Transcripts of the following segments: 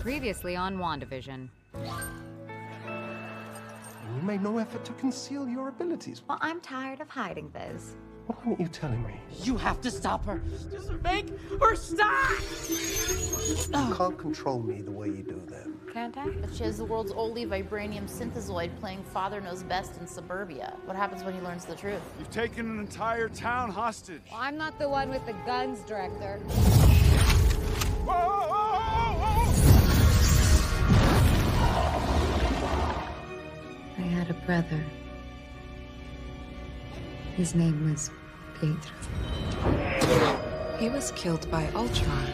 Previously on WandaVision. You made no effort to conceal your abilities. Well, I'm tired of hiding this. Why aren't you telling me? You have to stop her. Just make her stop! You can't control me the way you do them. Can't I? But she has the world's only vibranium synthezoid playing Father Knows Best in suburbia. What happens when he learns the truth? You've taken an entire town hostage. Well, I'm not the one with the guns, Director. Whoa, whoa, whoa, had a brother. His name was Pietro. He was killed by Ultron.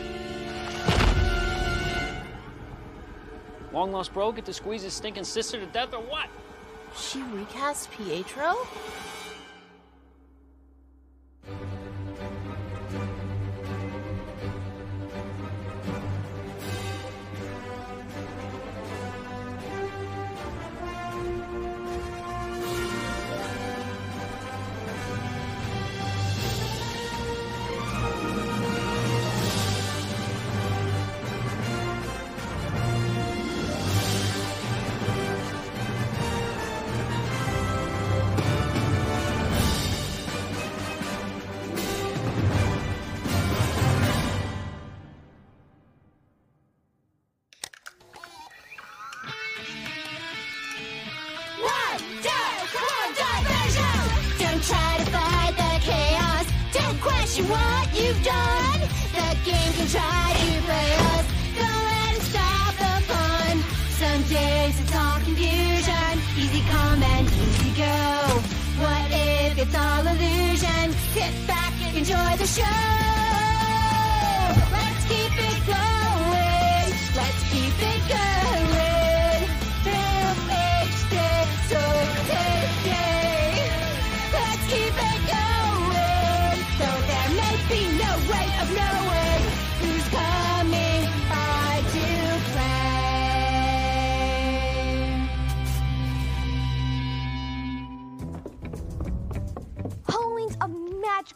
Long lost bro get to squeeze his stinking sister to death or what? She recast Pietro?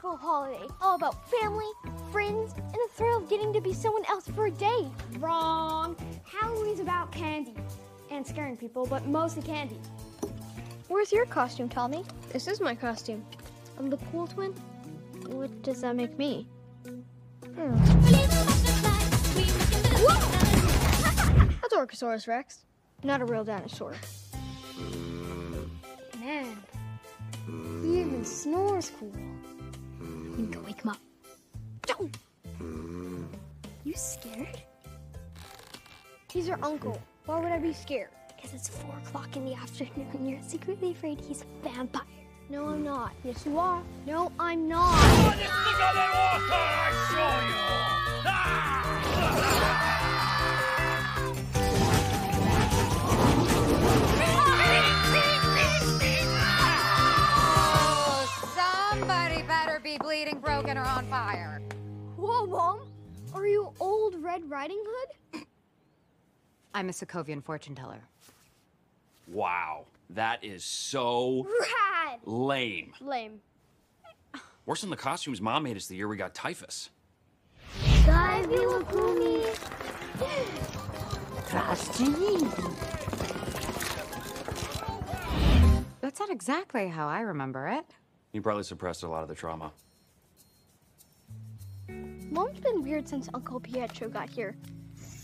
Magical holiday, all about family, friends, and the thrill of getting to be someone else for a day. Wrong. Halloween's about candy and scaring people, but mostly candy. Where's your costume, Tommy? This is my costume. I'm the cool twin. What does that make me? Hmm. Whoa! That's Orcosaurus Rex, not a real dinosaur. Man, he even snores cool. Can go wake him up. You scared? He's your uncle. Why would I be scared? Because it's four o'clock in the afternoon and you're secretly afraid he's a vampire. No, I'm not. Yes, you are. No, I'm not. Oh, be bleeding, broken, or on fire. Whoa, Mom. Are you old Red Riding Hood? I'm a Sokovian fortune teller. Wow, that is so Rad. lame. Lame. Worse than the costumes mom made us the year we got typhus. Guys, we will. That's not exactly how I remember it. You probably suppressed a lot of the trauma. Mom's been weird since Uncle Pietro got here.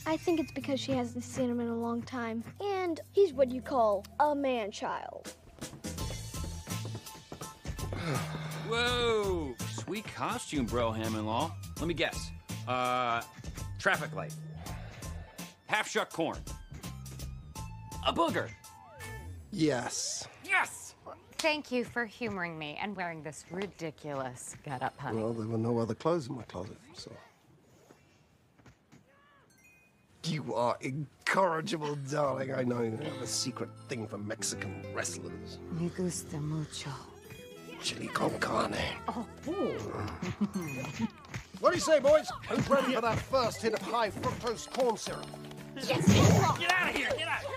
I think it's because she hasn't seen him in a long time. And he's what you call a man child. Whoa, sweet costume, bro, Ham-in-law. Let me guess. Uh, traffic light. Half shuck corn. A booger. Yes. Yes! Thank you for humoring me and wearing this ridiculous getup, honey. Well, there were no other clothes in my closet, so. You are incorrigible, darling. I know you have a secret thing for Mexican wrestlers. Me gusta mucho. Chili con carne. Oh, What do you say, boys? Who's ready for that first hit of high fructose corn syrup? Yes, Get out of here! Get out!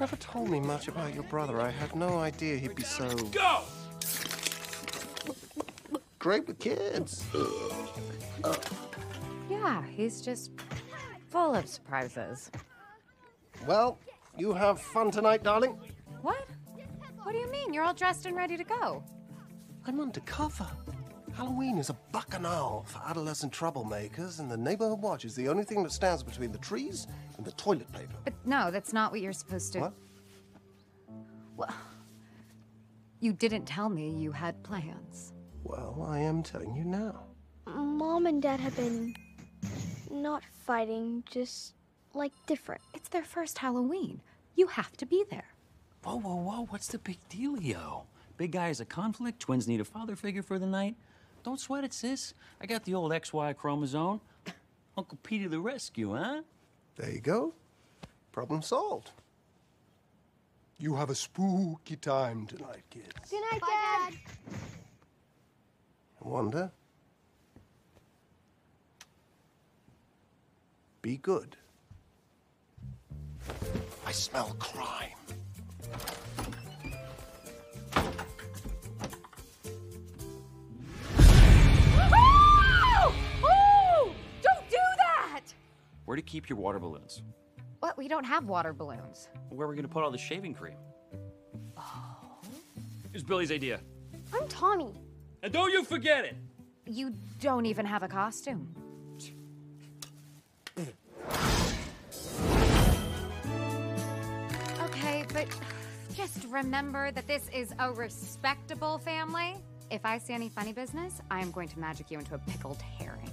Never told me much about your brother. I had no idea he'd be so Go! great with kids. yeah, he's just full of surprises. Well, you have fun tonight, darling. What? What do you mean? You're all dressed and ready to go. I'm undercover. Halloween is a bacchanal for adolescent troublemakers, and the neighborhood watch is the only thing that stands between the trees and the toilet paper. But no, that's not what you're supposed to. What? Well, you didn't tell me you had plans. Well, I am telling you now. Mom and Dad have been not fighting, just like different. It's their first Halloween. You have to be there. Whoa, whoa, whoa, what's the big dealio? Big guy is a conflict, twins need a father figure for the night. Don't sweat it, sis. I got the old XY chromosome. Uncle Pete to the rescue, huh? There you go. Problem solved. You have a spooky time tonight, kids. Good night, Dad. Wanda. Be good. I smell crime. Where to keep your water balloons? What? We don't have water balloons. Where are we gonna put all the shaving cream? Oh. It was Billy's idea. I'm Tommy. And don't you forget it! You don't even have a costume. Okay, but just remember that this is a respectable family. If I see any funny business, I am going to magic you into a pickled herring.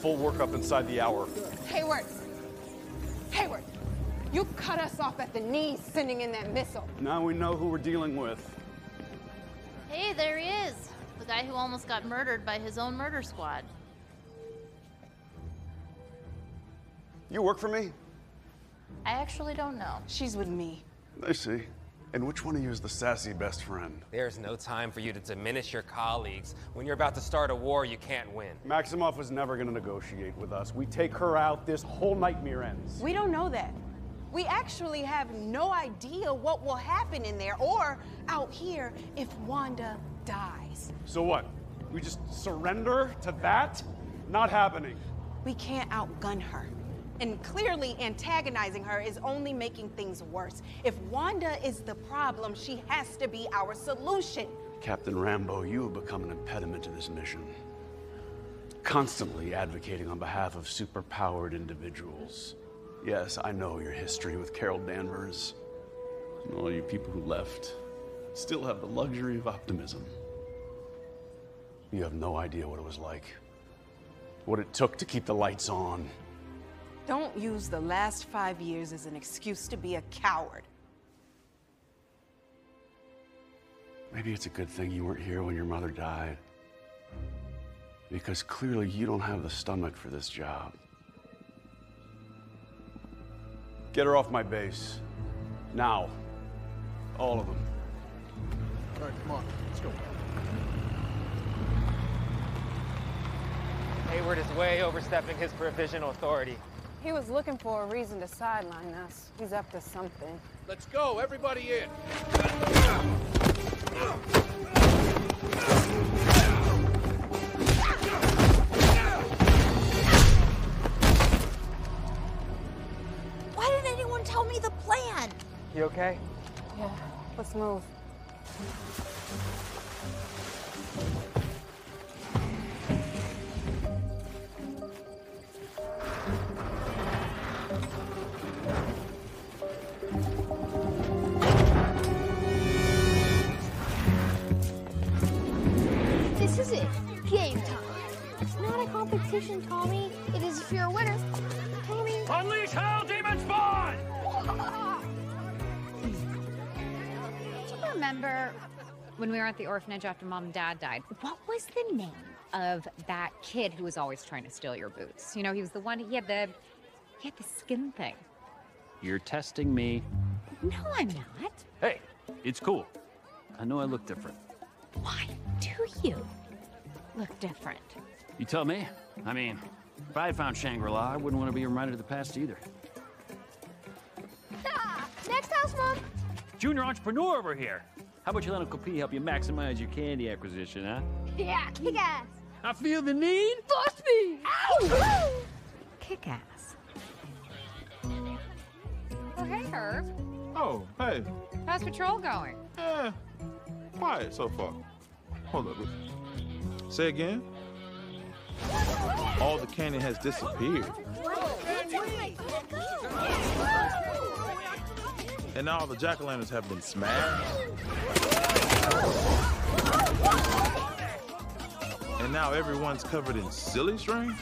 Full workup inside the hour. Hayward! Hayward! You cut us off at the knees sending in that missile. Now we know who we're dealing with. Hey, there he is. The guy who almost got murdered by his own murder squad. You work for me? I actually don't know. She's with me. I see. And which one of you is the sassy best friend? There's no time for you to diminish your colleagues. When you're about to start a war, you can't win. Maximoff was never going to negotiate with us. We take her out, this whole nightmare ends. We don't know that. We actually have no idea what will happen in there or out here if Wanda dies. So what? We just surrender to that? Not happening. We can't outgun her. And clearly, antagonizing her is only making things worse. If Wanda is the problem, she has to be our solution. Captain Rambo, you have become an impediment to this mission. Constantly advocating on behalf of superpowered individuals. Yes, I know your history with Carol Danvers. And all you people who left still have the luxury of optimism. You have no idea what it was like. What it took to keep the lights on. Don't use the last five years as an excuse to be a coward. Maybe it's a good thing you weren't here when your mother died. Because clearly you don't have the stomach for this job. Get her off my base. Now. All of them. All right, come on, let's go. Hayward is way overstepping his provisional authority. He was looking for a reason to sideline us. He's up to something. Let's go, everybody in. Why didn't anyone tell me the plan? You okay? Yeah, let's move. When we were at the orphanage after mom and dad died? What was the name of that kid who was always trying to steal your boots? You know, he was the one, he had the, he had the skin thing. You're testing me. No, I'm not. Hey, it's cool. I know I look different. Why do you look different? You tell me. I mean, If I had found Shangri-La, I wouldn't want to be reminded of the past either. Ah, next house, Mom. Junior entrepreneur over here. How about you let Uncle P help you maximize your candy acquisition, huh? Yeah, kick ass. I feel the need. Bust me. Ow! Kick ass. Oh, hey, Herb. Oh, hey. How's patrol going? Eh, quiet so far. Hold up. Say again? All the candy has disappeared. And now all the jack-o'-lanterns have been smashed. And now everyone's covered in silly string?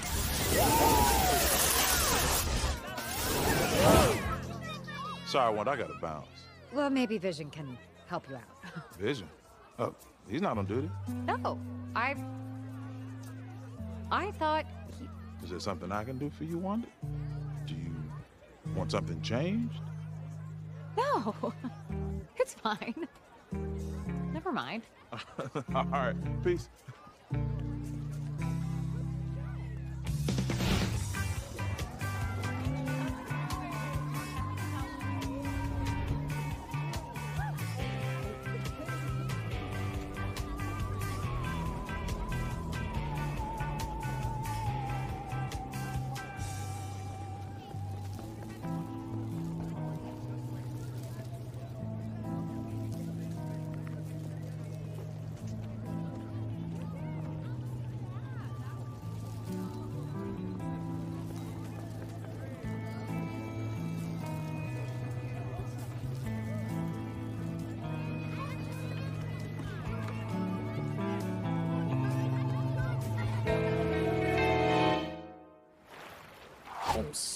Sorry, Wanda, I gotta bounce. Well, maybe Vision can help you out. Vision. Oh, he's not on duty. No, I. I thought he. Is there something I can do for you, Wanda? Do you want something changed? No, it's fine. Never mind. All right, peace.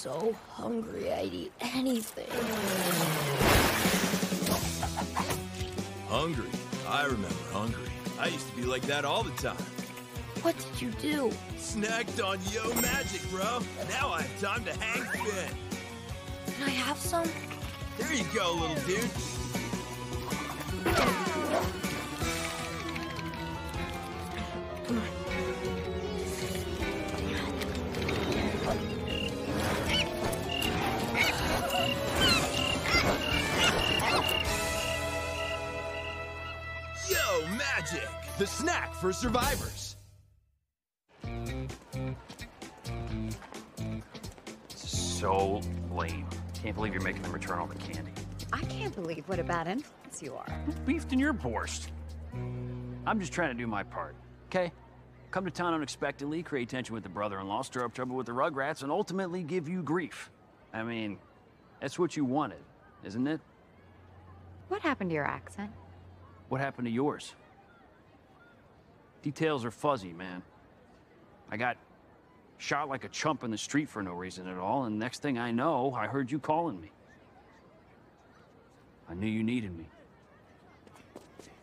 So hungry, I'd eat anything. Hungry. I remember hungry. I used to be like that all the time. What did you do? Snacked on Yo Magic, bro. Now I have time to hang fit. Can I have some? There you go, little dude. Survivors. So lame. Can't believe you're making them return all the candy. I can't believe what a bad influence you are. Beefed in your borscht. I'm just trying to do my part, okay? Come to town unexpectedly, create tension with the brother-in-law, stir up trouble with the Rugrats, and ultimately give you grief. I mean, that's what you wanted, isn't it? What happened to your accent? What happened to yours? Details are fuzzy, man. I got shot like a chump in the street for no reason at all, and next thing I know, I heard you calling me. I knew you needed me.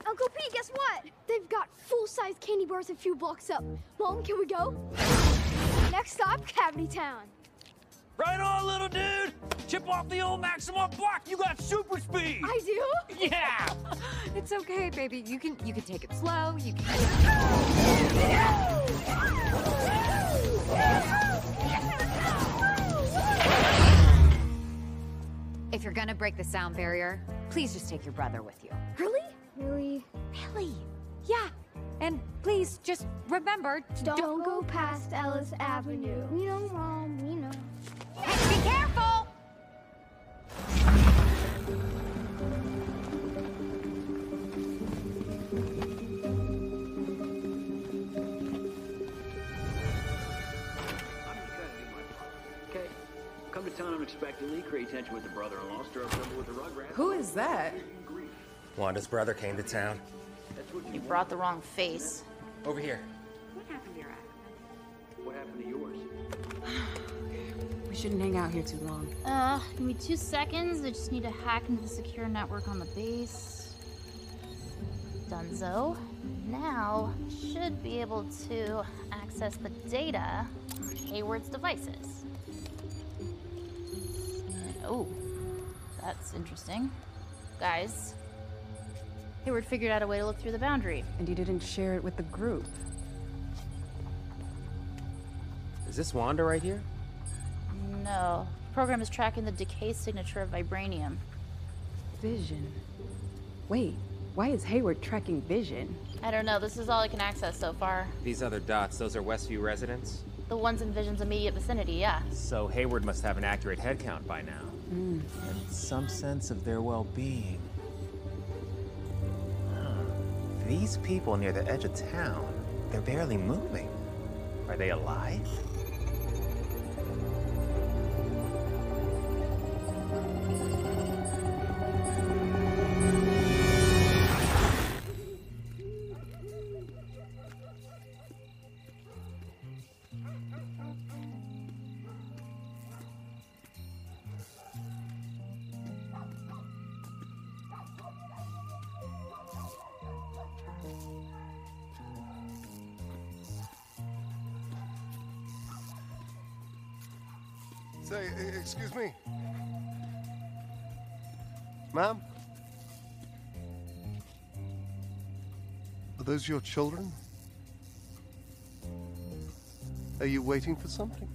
Uncle P, guess what? They've got full-size candy bars a few blocks up. Mom, can we go? Next stop, Cavity Town. Right on, little dude! Chip off the old Maximoff block, you got super speed! I do? Yeah! It's okay, baby. You can you can take it slow. You can. If you're gonna break the sound barrier, please just take your brother with you. Really? Really? Really? Yeah. And please just remember to Don't, go past Ellis Avenue. We know, Mom. We know. Hey, be careful! Unexpectedly, create tension with the brother-in-law, stir up trouble with the Rugrats. Who is that? Wanda's brother came to town. You brought the wrong face. Over here. What happened to your accent? What happened to yours? We shouldn't hang out here too long. Uh, give me two seconds. I just need to hack into the secure network on the base. Dunzo. Now, should be able to access the data on Hayward's devices. Oh, that's interesting. Guys, Hayward figured out a way to look through the boundary. And you didn't share it with the group. Is this Wanda right here? No. The program is tracking the decay signature of vibranium. Vision. Wait, why is Hayward tracking Vision? I don't know. This is all I can access so far. These other dots, those are Westview residents? The ones in Vision's immediate vicinity, yeah. So Hayward must have an accurate headcount by now. Mm. And some sense of their well-being. Huh. These people near the edge of town, they're barely moving. Are they alive? Your children? Are you waiting for something?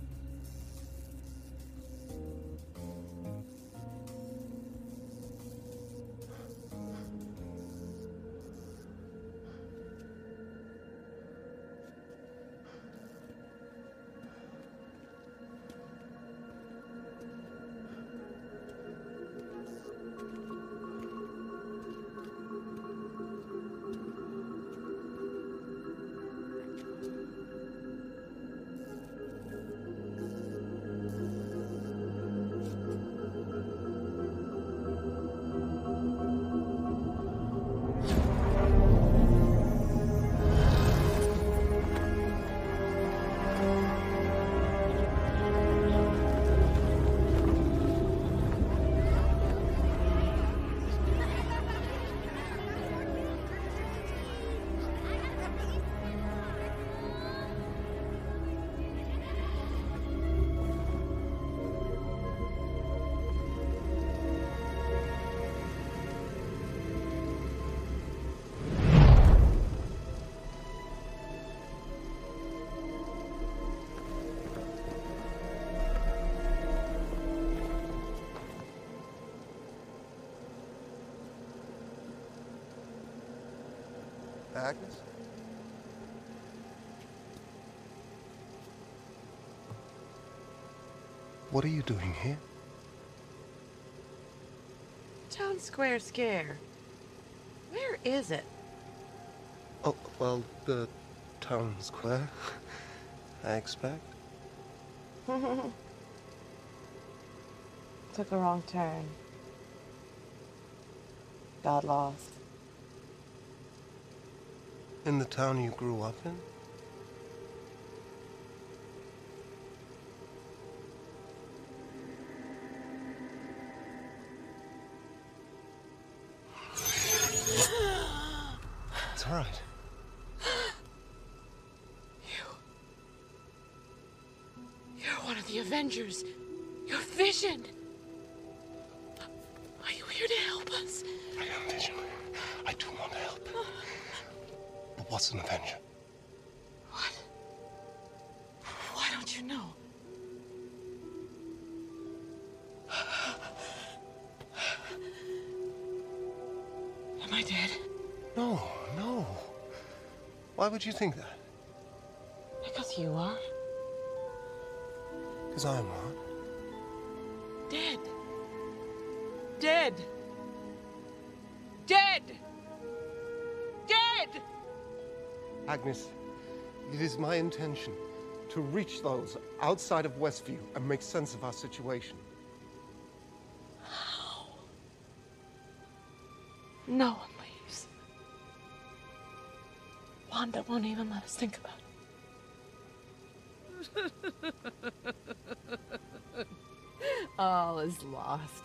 Agnes? What are you doing here? Town Square Scare. Where is it? Oh, well, the town square, I expect. Took a wrong turn. Got lost. In the town you grew up in? It's all right. You're one of the Avengers. You're Vision. But an Avenger? What? Why don't you know? Am I dead? No, no. Why would you think that? Because you are Because I'm not. Dead. Dead. Agnes, it is my intention to reach those outside of Westview and make sense of our situation. How? No one leaves. Wanda won't even let us think about it. All is lost.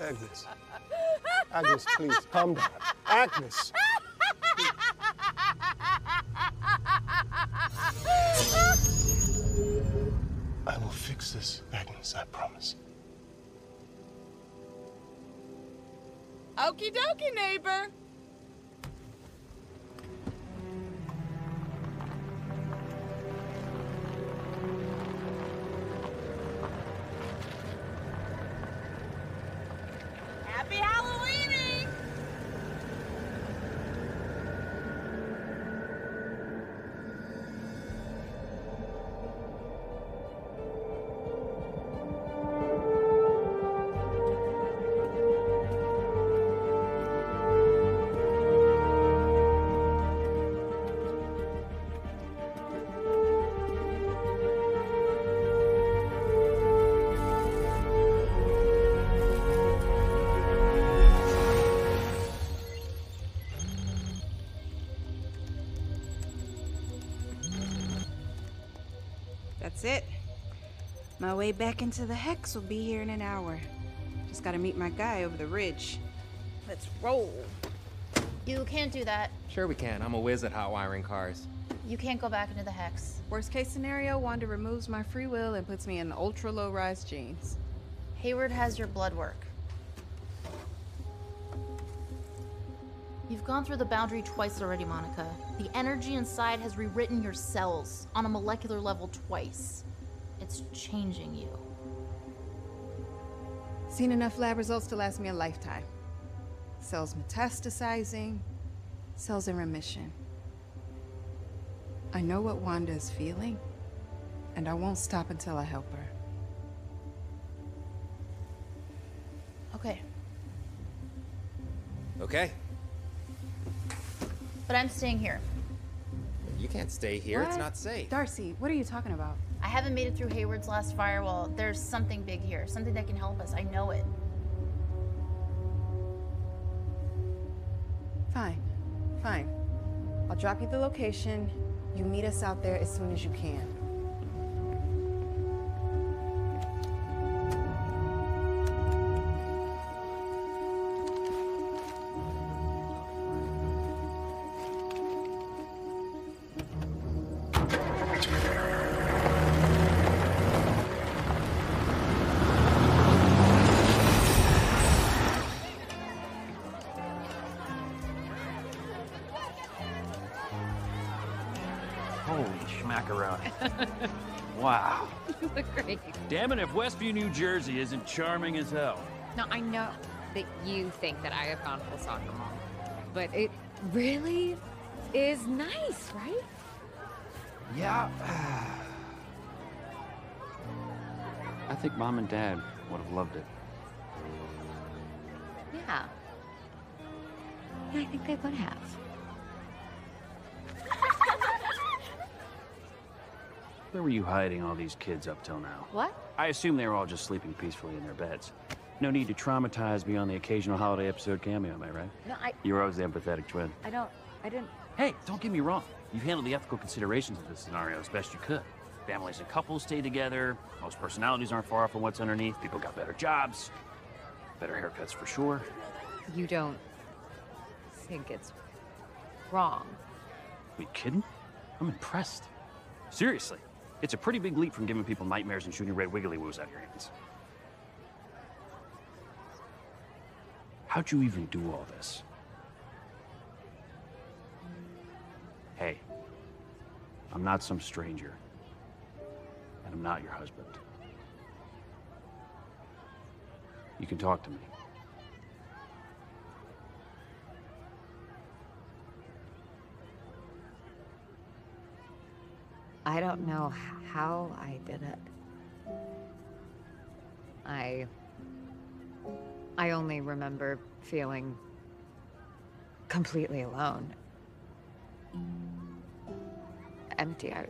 Agnes. Agnes, please, calm down. Agnes! Okie dokie, neighbor. Happy hour. That's it. My way back into the hex will be here in an hour. Just gotta meet my guy over the ridge. Let's roll. You can't do that. Sure we can. I'm a whiz at hot wiring cars. You can't go back into the hex. Worst case scenario, Wanda removes my free will and puts me in ultra low rise jeans. Hayward has your blood work. Gone through the boundary twice already, Monica. The energy inside has rewritten your cells on a molecular level twice. It's changing you. Seen enough lab results to last me a lifetime. Cells metastasizing, cells in remission. I know what Wanda is feeling, and I won't stop until I help her. Okay. Okay. But I'm staying here. You can't stay here. It's not safe. Darcy, what are you talking about? I haven't made it through Hayward's last firewall. There's something big here, something that can help us. I know it. Fine, fine. I'll drop you the location. You meet us out there as soon as you can. Holy schmackaroni. wow. You look great. Damn it if Westview, New Jersey isn't charming as hell. Now, I know that you think that I have gone full soccer mom, but it really is nice, right? Yeah. I think mom and dad would have loved it. Yeah. Yeah, I think they would have. Where were you hiding all these kids up till now? What? I assume they were all just sleeping peacefully in their beds. No need to traumatize beyond the occasional holiday episode cameo, am I right? No, I, You were always the empathetic twin. I don't, I didn't. Hey, don't get me wrong. You've handled the ethical considerations of this scenario as best you could. Families and couples stay together. Most personalities aren't far off from what's underneath. People got better jobs, better haircuts for sure. You don't think it's wrong. Are you kidding? I'm impressed. Seriously, it's a pretty big leap from giving people nightmares and shooting red wiggly woos out of your hands. How'd you even do all this? Hey, I'm not some stranger. And I'm not your husband. You can talk to me. I don't know how I did it. I. I only remember feeling completely alone. Empty. I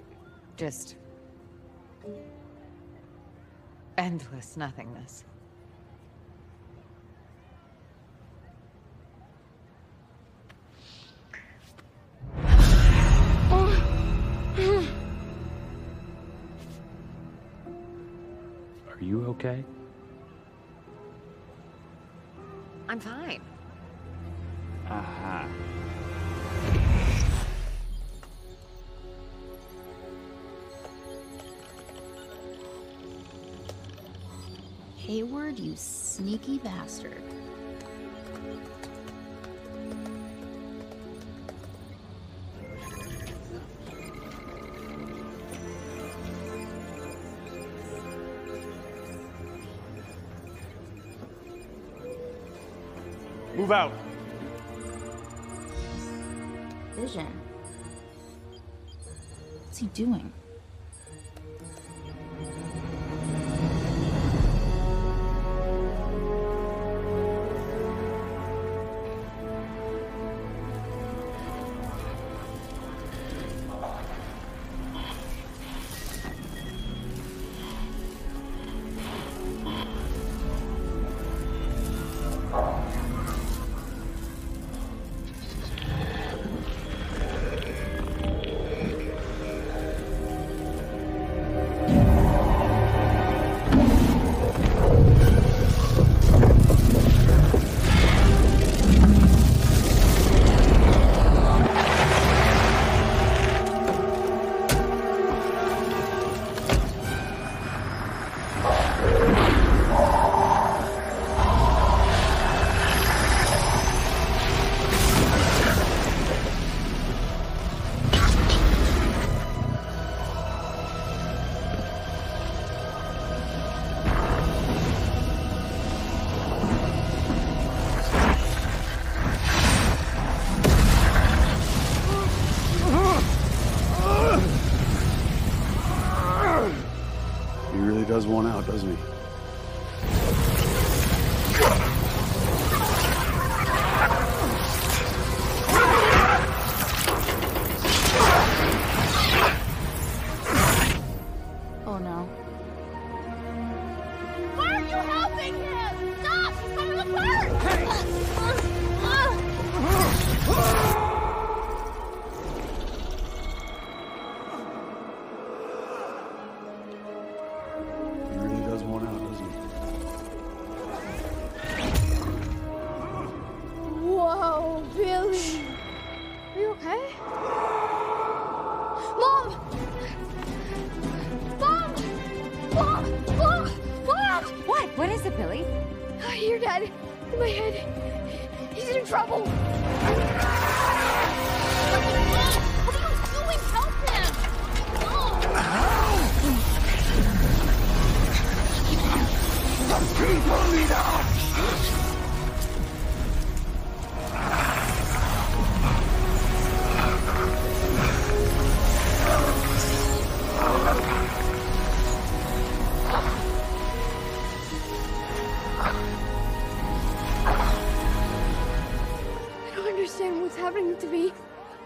just. endless nothingness. Okay? I'm fine. Aha. Hayward, you sneaky bastard. Move out. Vision. What's he doing? Mom! Mom! Mom! Mom! Mom! What? What is it, Billy? I hear Dad in my head. He's in trouble. What are you doing? Help him! I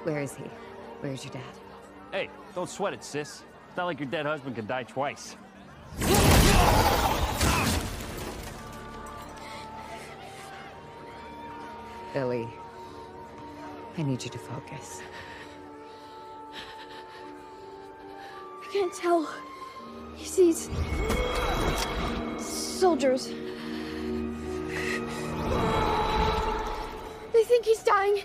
Where is he? Where's your dad? Hey, don't sweat it, sis. It's not like your dead husband can die twice. Billy, I need you to focus. I can't tell. He sees soldiers. They think he's dying.